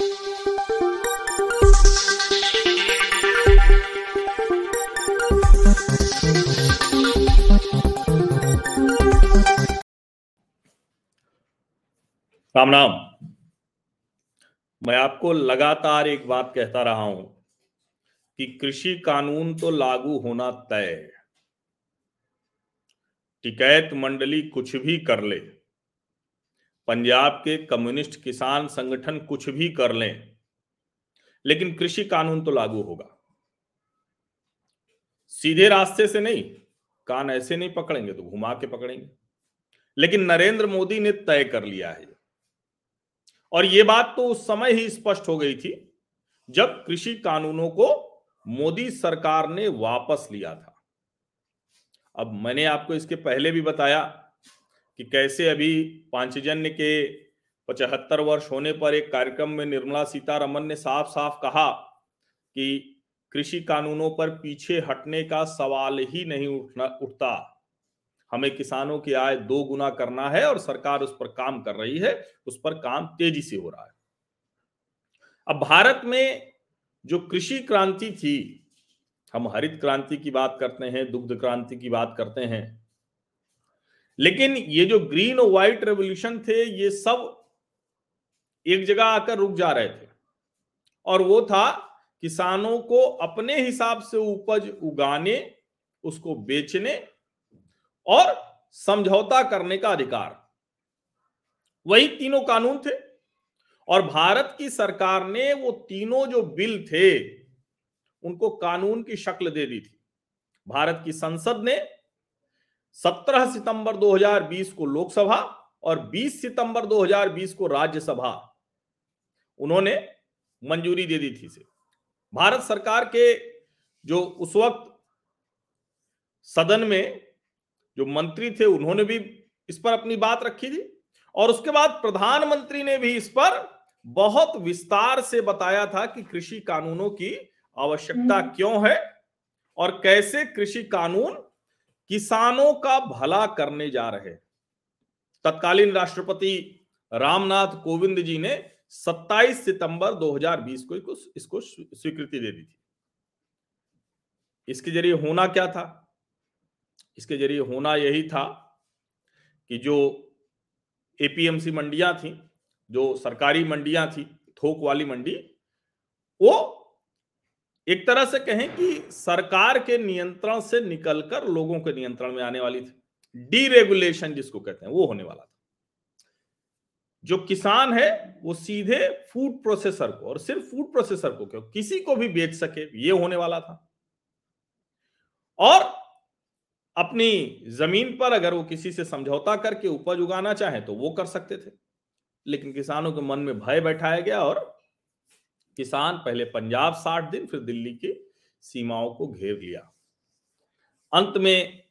राम राम मैं आपको लगातार एक बात कहता रहा हूँ कि कृषि कानून तो लागू होना तय टिकैत मंडली कुछ भी कर ले पंजाब के कम्युनिस्ट किसान संगठन कुछ भी कर लें, लेकिन कृषि कानून तो लागू होगा। सीधे रास्ते से नहीं, कान ऐसे नहीं पकड़ेंगे तो घुमा के पकड़ेंगे। लेकिन नरेंद्र मोदी ने तय कर लिया है। और यह बात तो उस समय ही स्पष्ट हो गई थी, जब कृषि कानूनों को मोदी सरकार ने वापस लिया था। अब मैंने आपको इसके पहले भी बताया कि कैसे अभी पांचजन्य के पचहत्तर वर्ष होने पर एक कार्यक्रम में निर्मला सीतारमन ने साफ़ साफ़ कहा कि कृषि कानूनों पर पीछे हटने का सवाल ही नहीं उठना, उठता। हमें किसानों की आय दो गुना करना है और सरकार उस पर काम कर रही है, उस पर काम तेज़ी से हो रहा है। अब भारत में जो कृषि क्रांति थी, हम हरित क्रांति की बात करते हैं, दुग्ध क्रांति की बात करते हैं लेकिन ये जो ग्रीन और व्हाइट रेवोल्यूशन थे, ये सब एक जगह आकर रुक जा रहे थे। और वो था किसानों को अपने हिसाब से उपज उगाने, उसको बेचने और समझौता करने का अधिकार। वही तीनों कानून थे और भारत की सरकार ने वो तीनों जो बिल थे, उनको कानून की शक्ल दे दी थी। भारत की संसद ने 17 सितंबर 2020 को लोकसभा और 20 सितंबर 2020 को राज्यसभा। उन्होंने मंजूरी दे दी थी से भारत सरकार के जो उस वक्त सदन में जो मंत्री थे उन्होंने भी इस पर अपनी बात रखी थी। और उसके बाद प्रधानमंत्री ने भी इस पर बहुत विस्तार से बताया था कि कृषि कानूनों की आवश्यकता हम्म। क्यों है और कैसे कृषि कानून किसानों का भला करने जा रहे। तत्कालीन राष्ट्रपति रामनाथ कोविंद जी ने 27 सितंबर 2020 को इसको स्वीकृति दे दी थी। इसके ज़रिए होना क्या था? इसके ज़रिए होना यही था कि जो एपीएमसी मंडियाँ थी, जो सरकारी मंडियाँ थी, थोक वाली मंडी, वो एक तरह से कहें कि सरकार के नियंत्रण से निकलकर लोगों के नियंत्रण में आने वाली थी। डीरेगुलेशन जिसको कहते हैं, वो होने वाला था। जो किसान है, वो सीधे फ़ूड प्रोसेसर को, और सिर्फ़ फ़ूड प्रोसेसर को क्यों? किसी को भी बेच सके, ये होने वाला था। और अपनी ज़मीन पर अगर वो किसी से समझौता करके उपज उगाना चाहे तो वो कर सकते थे। लेकिन किसानों के मन में भय बैठाया गया और किसान पहले पंजाब साठ दिन, फिर दिल्ली की सीमाओं को घेर लिया। अंत में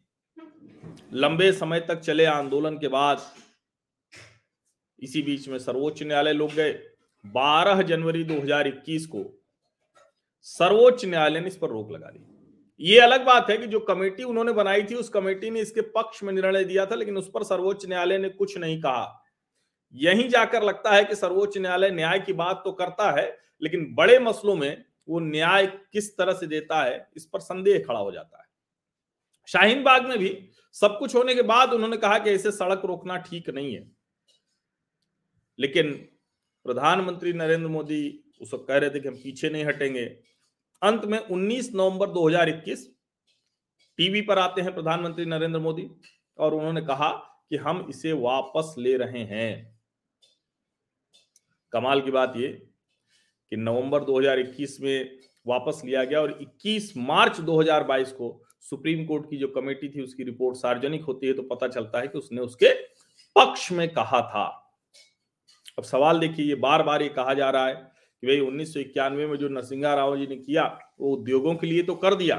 लंबे समय तक चले आंदोलन के बाद इसी बीच में सर्वोच्च न्यायालय लोग गए। 12 जनवरी 2021 को सर्वोच्च न्यायालय ने इस पर रोक लगा दी। ये अलग बात है कि जो कमेटी उन्होंने बनाई थी, उस कमेटी ने इसके पक्ष में निर्णय दिया था, लेकिन उस पर सर्वोच्च न्यायालय ने कुछ नहीं कहा। यहीं जाकर लगता है कि सर्वोच्च न्यायालय न्याय की बात तो करता है, लेकिन बड़े मसलों में वो न्याय किस तरह से देता है, इस पर संदेह खड़ा हो जाता है। शाहीन बाग में भी सब कुछ होने के बाद उन्होंने कहा कि ऐसे सड़क रोकना ठीक नहीं है। लेकिन प्रधानमंत्री नरेंद्र मोदी उस कह रहे थे कि हम पीछे नहीं हटेंगे। अंत में 19 नवंबर 2021 टीवी पर आते हैं प्रधानमंत्री नरेंद्र मोदी और उन्होंने कहा कि हम इसे वापस ले रहे हैं। कमाल की बात ये कि नवंबर 2021 में वापस लिया गया और 21 मार्च 2022 को सुप्रीम कोर्ट की जो कमेटी थी, उसकी रिपोर्ट सार्वजनिक होती है तो पता चलता है कि उसने उसके पक्ष में कहा था। अब सवाल देखिए, ये बार बार ये कहा जा रहा है कि भाई उन्नीस सौ इक्यानवे में जो नरसिंहा राव जी ने किया, वो उद्योगों के लिए तो कर दिया,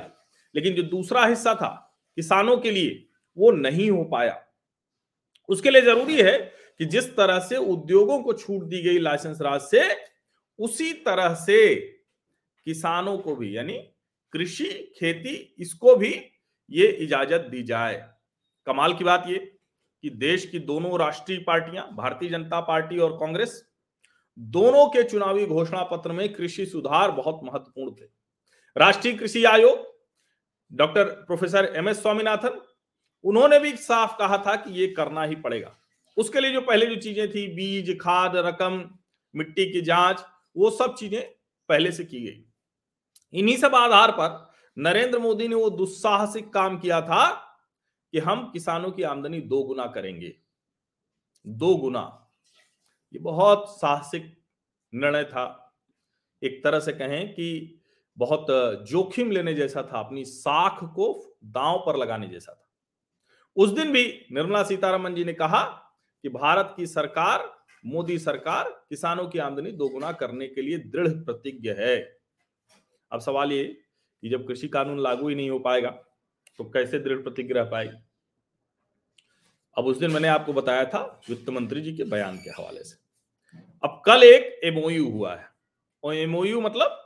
लेकिन जो दूसरा हिस्सा था, किसानों के लिए, वो नहीं हो पाया। उसके लिए ज़रूरी है कि जिस तरह से उद्योगों को छूट दी गई लाइसेंस राज से, उसी तरह से किसानों को भी, यानी कृषि, खेती, इसको भी ये इजाज़त दी जाए। कमाल की बात ये कि देश की दोनों राष्ट्रीय पार्टियाँ, भारतीय जनता पार्टी और कांग्रेस, दोनों के चुनावी घोषणा पत्र में कृषि सुधार बहुत महत्वपूर्ण थे। राष्ट्रीय कृषि आयोग, doctor professor M S Swaminathan, उन्होंने भी साफ़ कहा था कि ये करना ही पड़ेगा। उसके लिए जो पहले जो चीज़ें थी, बीज, खाद, रकम, मिट्टी की जाँच, वो सब चीज़ें पहले से की गई। इन्हीं सब आधार पर नरेंद्र मोदी ने वो दुस्साहसिक काम किया था कि हम किसानों की आमदनी दो गुना करेंगे। दो गुना। ये बहुत साहसिक निर्णय था। एक तरह से कहें कि बहुत जोखिम लेने जैसा था, अपनी साख को दांव पर लगाने जैसा था। उस दिन भी निर्मला सीतारमन जी ने कहा कि भारत की सरकार, मोदी सरकार किसानों की आमदनी दोगुना करने के लिए दृढ़ प्रतिज्ञ है। अब सवाल ये कि जब कृषि कानून लागू ही नहीं हो पाएगा तो कैसे दृढ़ प्रतिज्ञ रह पाएगी? अब उस दिन मैंने आपको बताया था वित्त मंत्री जी के बयान के हवाले से। अब कल एक एमओयू हुआ है। और एमओयू मतलब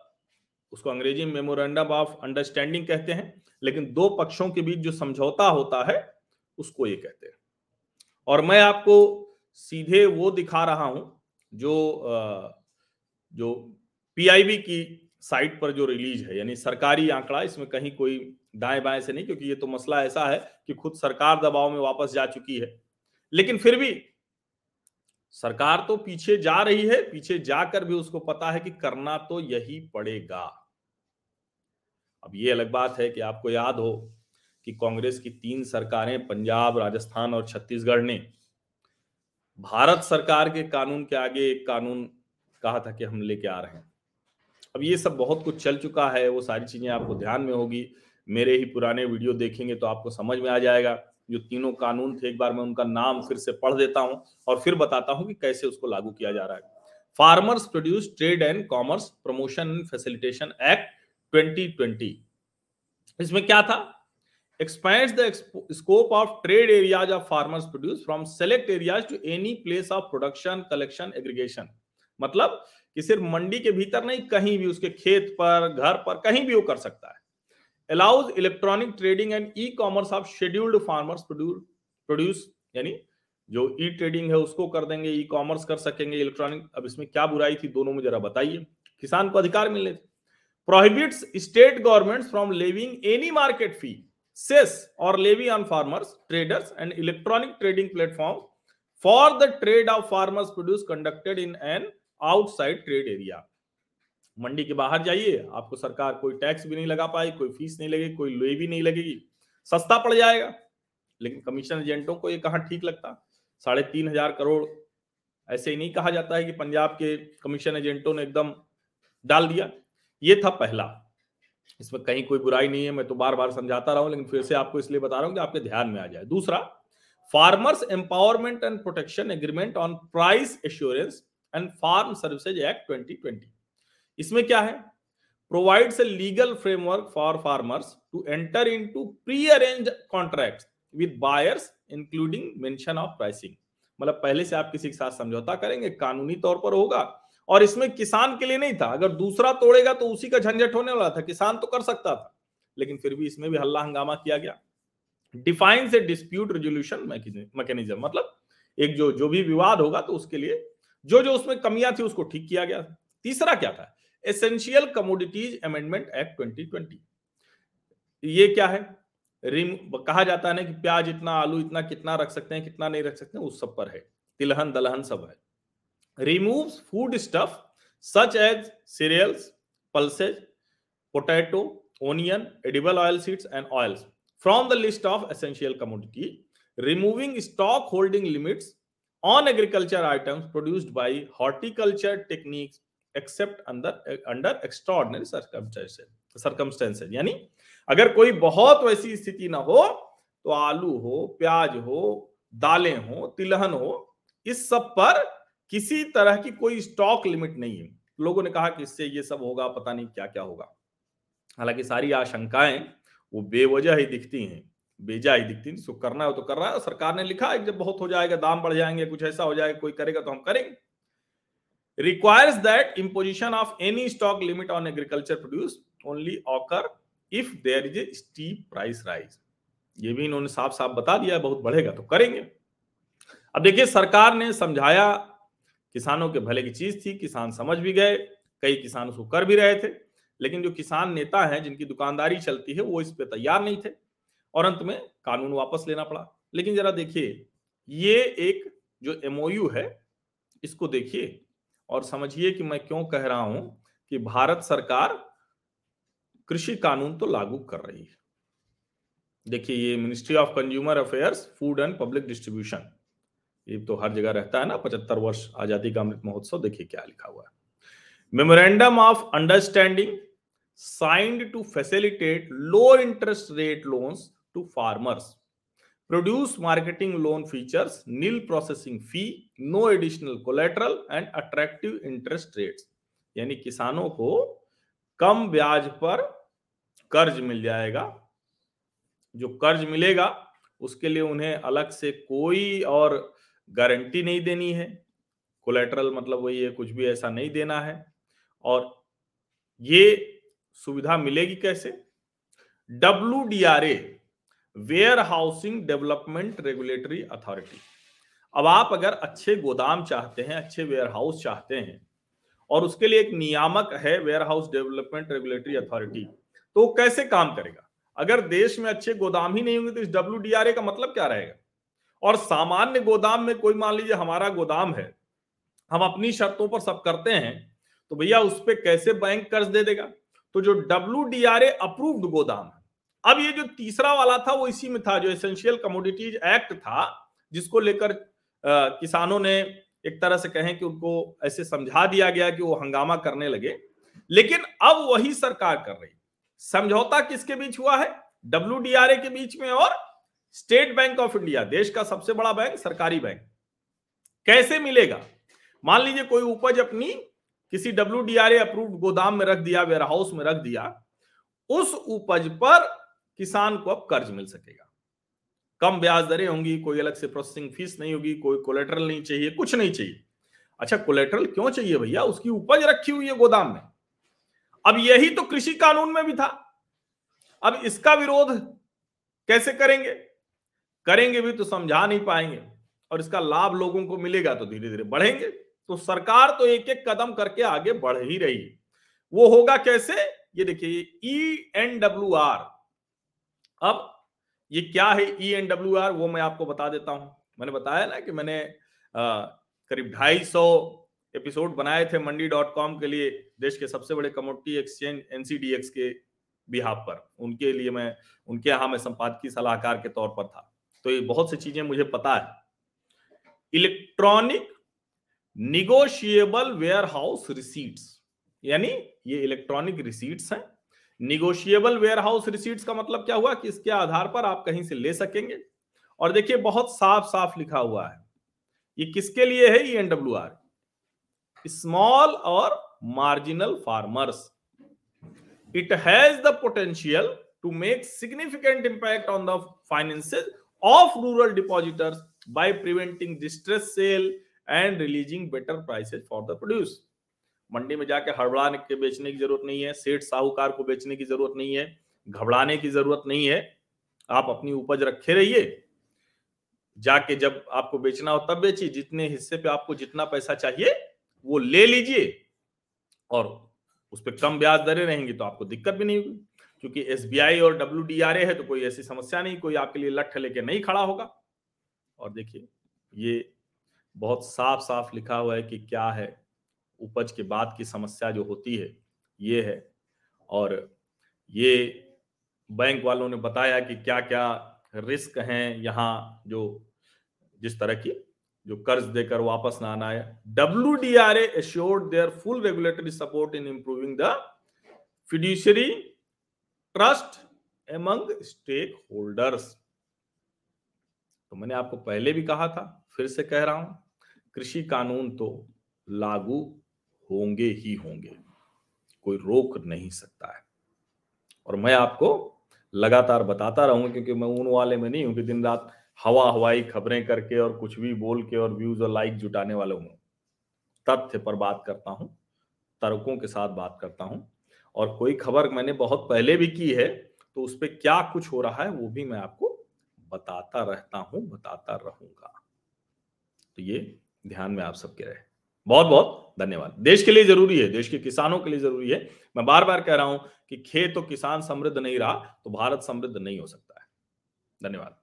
उसको अंग्रेज़ी में मेमोरेंडम ऑफ़ अंडरस्टैंडिंग कहते हैं, लेकिन दो पक्षों के बीच जो समझौता होता है, उसको ये कहते हैं। और मैं आपको सीधे वो दिखा रहा हूँ जो जो पीआईबी की साइट पर जो रिलीज़ है, यानी सरकारी आंकड़ा, इसमें कहीं कोई दाएँ बाएँ से नहीं, क्योंकि ये तो मसला ऐसा है कि खुद सरकार दबाव में वापस जा चुकी है। लेकिन फिर भी सरकार तो पीछे जा रही है, पीछे जाकर भी उसको पता है कि करना तो यही पड़ेगा। अब ये अलग बात है कि आपको याद हो कि कांग्रेस की तीन सरकारें, पंजाब, राजस्थान और छत्तीसगढ़ ने भारत सरकार के कानून के आगे एक कानून कहा था कि हम लेके आ रहे हैं। अब ये सब बहुत कुछ चल चुका है, वो सारी चीज़ें आपको ध्यान में होगी। मेरे ही पुराने वीडियो देखेंगे तो आपको समझ में आ जाएगा। जो तीनों कानून थे, एक बार मैं उनका नाम फिर से पढ़ देता हूँ और फिर बताता हूँ कि कैसे उसको लागू किया जा रहा है। Farmers produce trade and commerce promotion and facilitation act 2020 इसमें क्या था? Expands the scope of trade areas of farmers produce from select areas to any place of production, collection, aggregation. मतलब कि सिर्फ़ मंडी के भीतर नहीं, कहीं भी उसके खेत पर, घर पर, कहीं भी वो कर सकता है। Allows electronic trading and e commerce of scheduled farmers produce यानी जो ई ट्रेडिंग है उसको कर देंगे ई कॉमर्स कर सकेंगे इलेक्ट्रॉनिक अब इसमें क्या बुराई थी दोनों में जरा बताइए। किसान को अधिकार मिलने थे। Prohibits state government from levying any market fee cess or levy on farmers, traders, and electronic trading platform for the trade of farmers produce conducted in an outside trade area. मंडी के बाहर जाइए आपको सरकार कोई टैक्स भी नहीं लगा पाई कोई फ़ीस नहीं लगेगी कोई लोई भी नहीं लगेगी। सस्ता पड़ जाएगा। लेकिन कमीशन एजेंटों को ये कहा ठीक लगता? साढ़े तीन हज़ार करोड़। ऐसे ही नहीं कहा जाता है कि पंजाब के कमीशन एजेंटों ने एकदम डाल दिया। ये था पहला। इसमें कहीं कोई बुराई नहीं है, मैं तो बार बार समझाता रहा हूँ, लेकिन फिर से आपको इसलिए बता रहा हूँ कि आपके ध्यान में आ जाए। दूसरा farmers empowerment and protection agreement on price assurance and farm services act 2020 इसमें क्या है? Provides a legal framework for farmers to enter into pre arrange contract with buyers including mention of pricing मतलब पहले से आप किसी के साथ समझौता करेंगे, कानूनी तौर पर होगा और इसमें किसान के लिए नहीं था। अगर दूसरा तोड़ेगा तो उसी का झंझट होने वाला था। किसान तो कर सकता था, लेकिन फिर भी इसमें भी हल्ला हंगामा किया गया। Defines a dispute resolution mechanism मतलब एक जो जो भी विवाद होगा तो उसके लिए जो जो उसमें कमियाँ थी उसको ठीक किया गया। तीसरा क्या था? एसेंशियल कमोडिटीज अमेंडमेंट एक्ट 2020 ये क्या है? रिम, कहा जाता है ना कि प्याज इतना, आलू इतना, कितना रख सकते हैं, कितना नहीं रख सकते हैं, उस सब पर है। तिलहन, दलहन सब है। Removes food stuff such as cereals, pulses, potato, onion, edible oil seeds, and oils from the list of essential commodity, removing stock holding limits on agriculture items produced by horticulture techniques except under under extraordinary circumstances circumstances यानी अगर कोई बहुत वैसी स्थिति ना हो तो आलू हो प्याज हो दालें हो तिलहन हो इस सब पर किसी तरह की कोई स्टॉक लिमिट नहीं है। लोगों ने कहा कि इससे ये सब होगा, पता नहीं क्या क्या होगा। हालाँकि सारी आशंकाएँ वो बेवजह ही दिखती हैं, बेजा ही दिखती है। करना हो तो कर रहा है सरकार ने लिखा है जब बहुत हो जाएगा, दाम बढ़ जाएँगे, कुछ ऐसा हो जाएगा, कोई करेगा तो हम करेंगे। Requires that imposition of any stock limit on agriculture produce only occur if there is a steep price rise ये भी इन्होंने साफ़ साफ़ बता दिया बहुत बढ़ेगा तो करेंगे। अब देखिए, सरकार ने समझाया किसानों के भले की चीज़ थी, किसान समझ भी गए, कई किसान उसको कर भी रहे थे, लेकिन जो किसान नेता हैं, जिनकी दुकानदारी चलती है, वो इस पे तैयार नहीं थे और अंत में कानून वापस लेना पड़ा। लेकिन जरा देखिए, ये एक जो एमओयू है, इसको देखिए और समझिए कि मैं क्यों कह रहा हूँ कि भारत सरकार कृषि कानून तो लागू कर रही है। देखिए, ये ministry of consumer affairs food and public distribution ये तो हर जगह रहता है ना, पचहत्तर वर्ष आज़ादी का अमृत महोत्सव, देखिए क्या लिखा हुआ है। Memorandum of understanding signed to facilitate low interest rate loans to farmers produce marketing loan features nil processing fee no additional collateral and attractive interest rates यानी किसानों को कम ब्याज पर कर्ज मिल जाएगा। जो कर्ज मिलेगा, उसके लिए उन्हें अलग से कोई और गारंटी नहीं देनी है। कोलेट्रल मतलब वही है, कुछ भी ऐसा नहीं देना है। और ये सुविधा मिलेगी कैसे? W D R A warehousing development regulatory authority अब आप अगर अच्छे गोदाम चाहते हैं, अच्छे वेयर हाउस चाहते हैं और उसके लिए एक नियामक है warehouse development regulatory authority तो कैसे काम करेगा? अगर देश में अच्छे गोदाम ही नहीं होंगे तो इस डब्ल्यू का मतलब क्या रहेगा? और सामान्य गोदाम में कोई मान लीजिए हमारा गोदाम है, हम अपनी शर्तों पर सब करते हैं तो भैया उस पर कैसे बैंक कर्ज दे देगा? तो जो W D R A approved गोदाम है, अब ये जो तीसरा वाला था वो इसी में था, जो एसेंशियल कमोडिटीज एक्ट था, जिसको लेकर किसानों ने एक तरह से कहें कि उनको ऐसे समझा दिया गया कि वो हंगामा करने लगे। लेकिन अब वही सरकार कर रही समझौता किसके बीच हुआ है? डब्ल्यूडीआरए के बीच में और स्टेट बैंक ऑफ़ इंडिया, देश का सबसे बड़ा बैंक, सरकारी बैंक। कैसे मिलेगा? मान लीजिए कोई उपज अपनी किसी डब्ल्यू डी आर अप्रूव्ड गोदाम में रख दिया वेयर हाउस में रख दिया, उस उपज पर किसान को अब कर्ज मिल सकेगा। कम ब्याज दरें होंगी, कोई अलग से प्रोसेसिंग फ़ीस नहीं होगी, कोई कोलेट्रल नहीं चाहिए, कुछ नहीं चाहिए। अच्छा कोलेट्रल क्यों चाहिए भैया? उसकी उपज रखी हुई है गोदाम में। अब यही तो कृषि कानून में भी था। अब इसका विरोध कैसे करेंगे? करेंगे भी तो समझा नहीं पाएँगे और इसका लाभ लोगों को मिलेगा तो धीरे धीरे बढ़ेंगे। तो सरकार तो एक एक कदम करके आगे बढ़ ही रही है। वो होगा कैसे? ये देखिए ई एन डब्ल्यू आर अब ये क्या है ई एन डब्ल्यू आर वो मैं आपको बता देता हूँ। मैंने बताया ना कि मैंने आ, करीब ढाई सौ एपिसोड बनाए थे मंडी डॉट कॉम के लिए देश के सबसे बड़े कमोडिटी एक्सचेंज एनसीडीएक्स के बिहाफ पर। उनके लिए मैं उनके यहाँ मैं संपादकीय सलाहकार के तौर पर था। तो ये बहुत सी चीज़ें मुझे पता है। Electronic negotiable warehouse receipts, यानी ये इलेक्ट्रॉनिक रिसीट्स हैं। निगोशिएबल वेयर हाउस रिसीट्स का मतलब क्या हुआ कि इसके आधार पर आप कहीं से ले सकेंगे। और देखिए, बहुत साफ़ साफ़ लिखा हुआ है। ये किसके लिए है? ई एनडब्ल्यू आर स्मॉल और marginal farmers. It has the potential to make significant impact on the finances of rural depositors by preventing distress sale and realising better prices for the produce mandi में जाके हड़बड़ा के बेचने की ज़रूरत नहीं है, सेठ साहूकार को बेचने की ज़रूरत नहीं है घबराने की ज़रूरत नहीं है, आप अपनी उपज रखे रहिए। जाके जब आपको बेचना हो तब बेचिए, जितने हिस्से पे आपको जितना पैसा चाहिए, वो ले लीजिए। और उस पर कम ब्याज दरें रहेंगी तो आपको दिक्कत भी नहीं होगी। क्योंकि एसबीआई और WDRA है तो कोई ऐसी समस्या नहीं, कोई आपके लिए लठ लेके नहीं खड़ा होगा। और देखिए, ये बहुत साफ़ साफ़ लिखा हुआ है कि क्या है, उपज के बाद की समस्या जो होती है, ये है। और ये बैंक वालों ने बताया कि क्या क्या रिस्क हैं यहाँ जो, जिस तरह की, जो कर्ज देकर वापस ना आना है W D R assured their full regulatory support in improving the fiduciary trust among stakeholders तो मैंने आपको पहले भी कहा था, फिर से कह रहा हूँ, कृषि कानून तो लागू होंगे ही होंगे, कोई रोक नहीं सकता है। और मैं आपको लगातार बताता रहूँगा क्योंकि मैं उन वाले में नहीं हूँ कि दिन रात हवा हवाई खबरें करके और कुछ भी बोल के और व्यूज़ और लाइक जुटाने वाले हूँ। तथ्य पर बात करता हूँ, तर्कों के साथ बात करता हूँ और कोई खबर मैंने बहुत पहले भी की है तो उस पर क्या कुछ हो रहा है, वो भी मैं आपको बताता रहता हूँ, बताता रहूँगा। तो ये ध्यान में आप सबके रहे। बहुत बहुत धन्यवाद। देश के लिए ज़रूरी है, देश के किसानों के लिए ज़रूरी है। मैं बार बार कह रहा हूँ कि खेत तो किसान समृद्ध नहीं रहा तो भारत समृद्ध नहीं हो सकता है। धन्यवाद।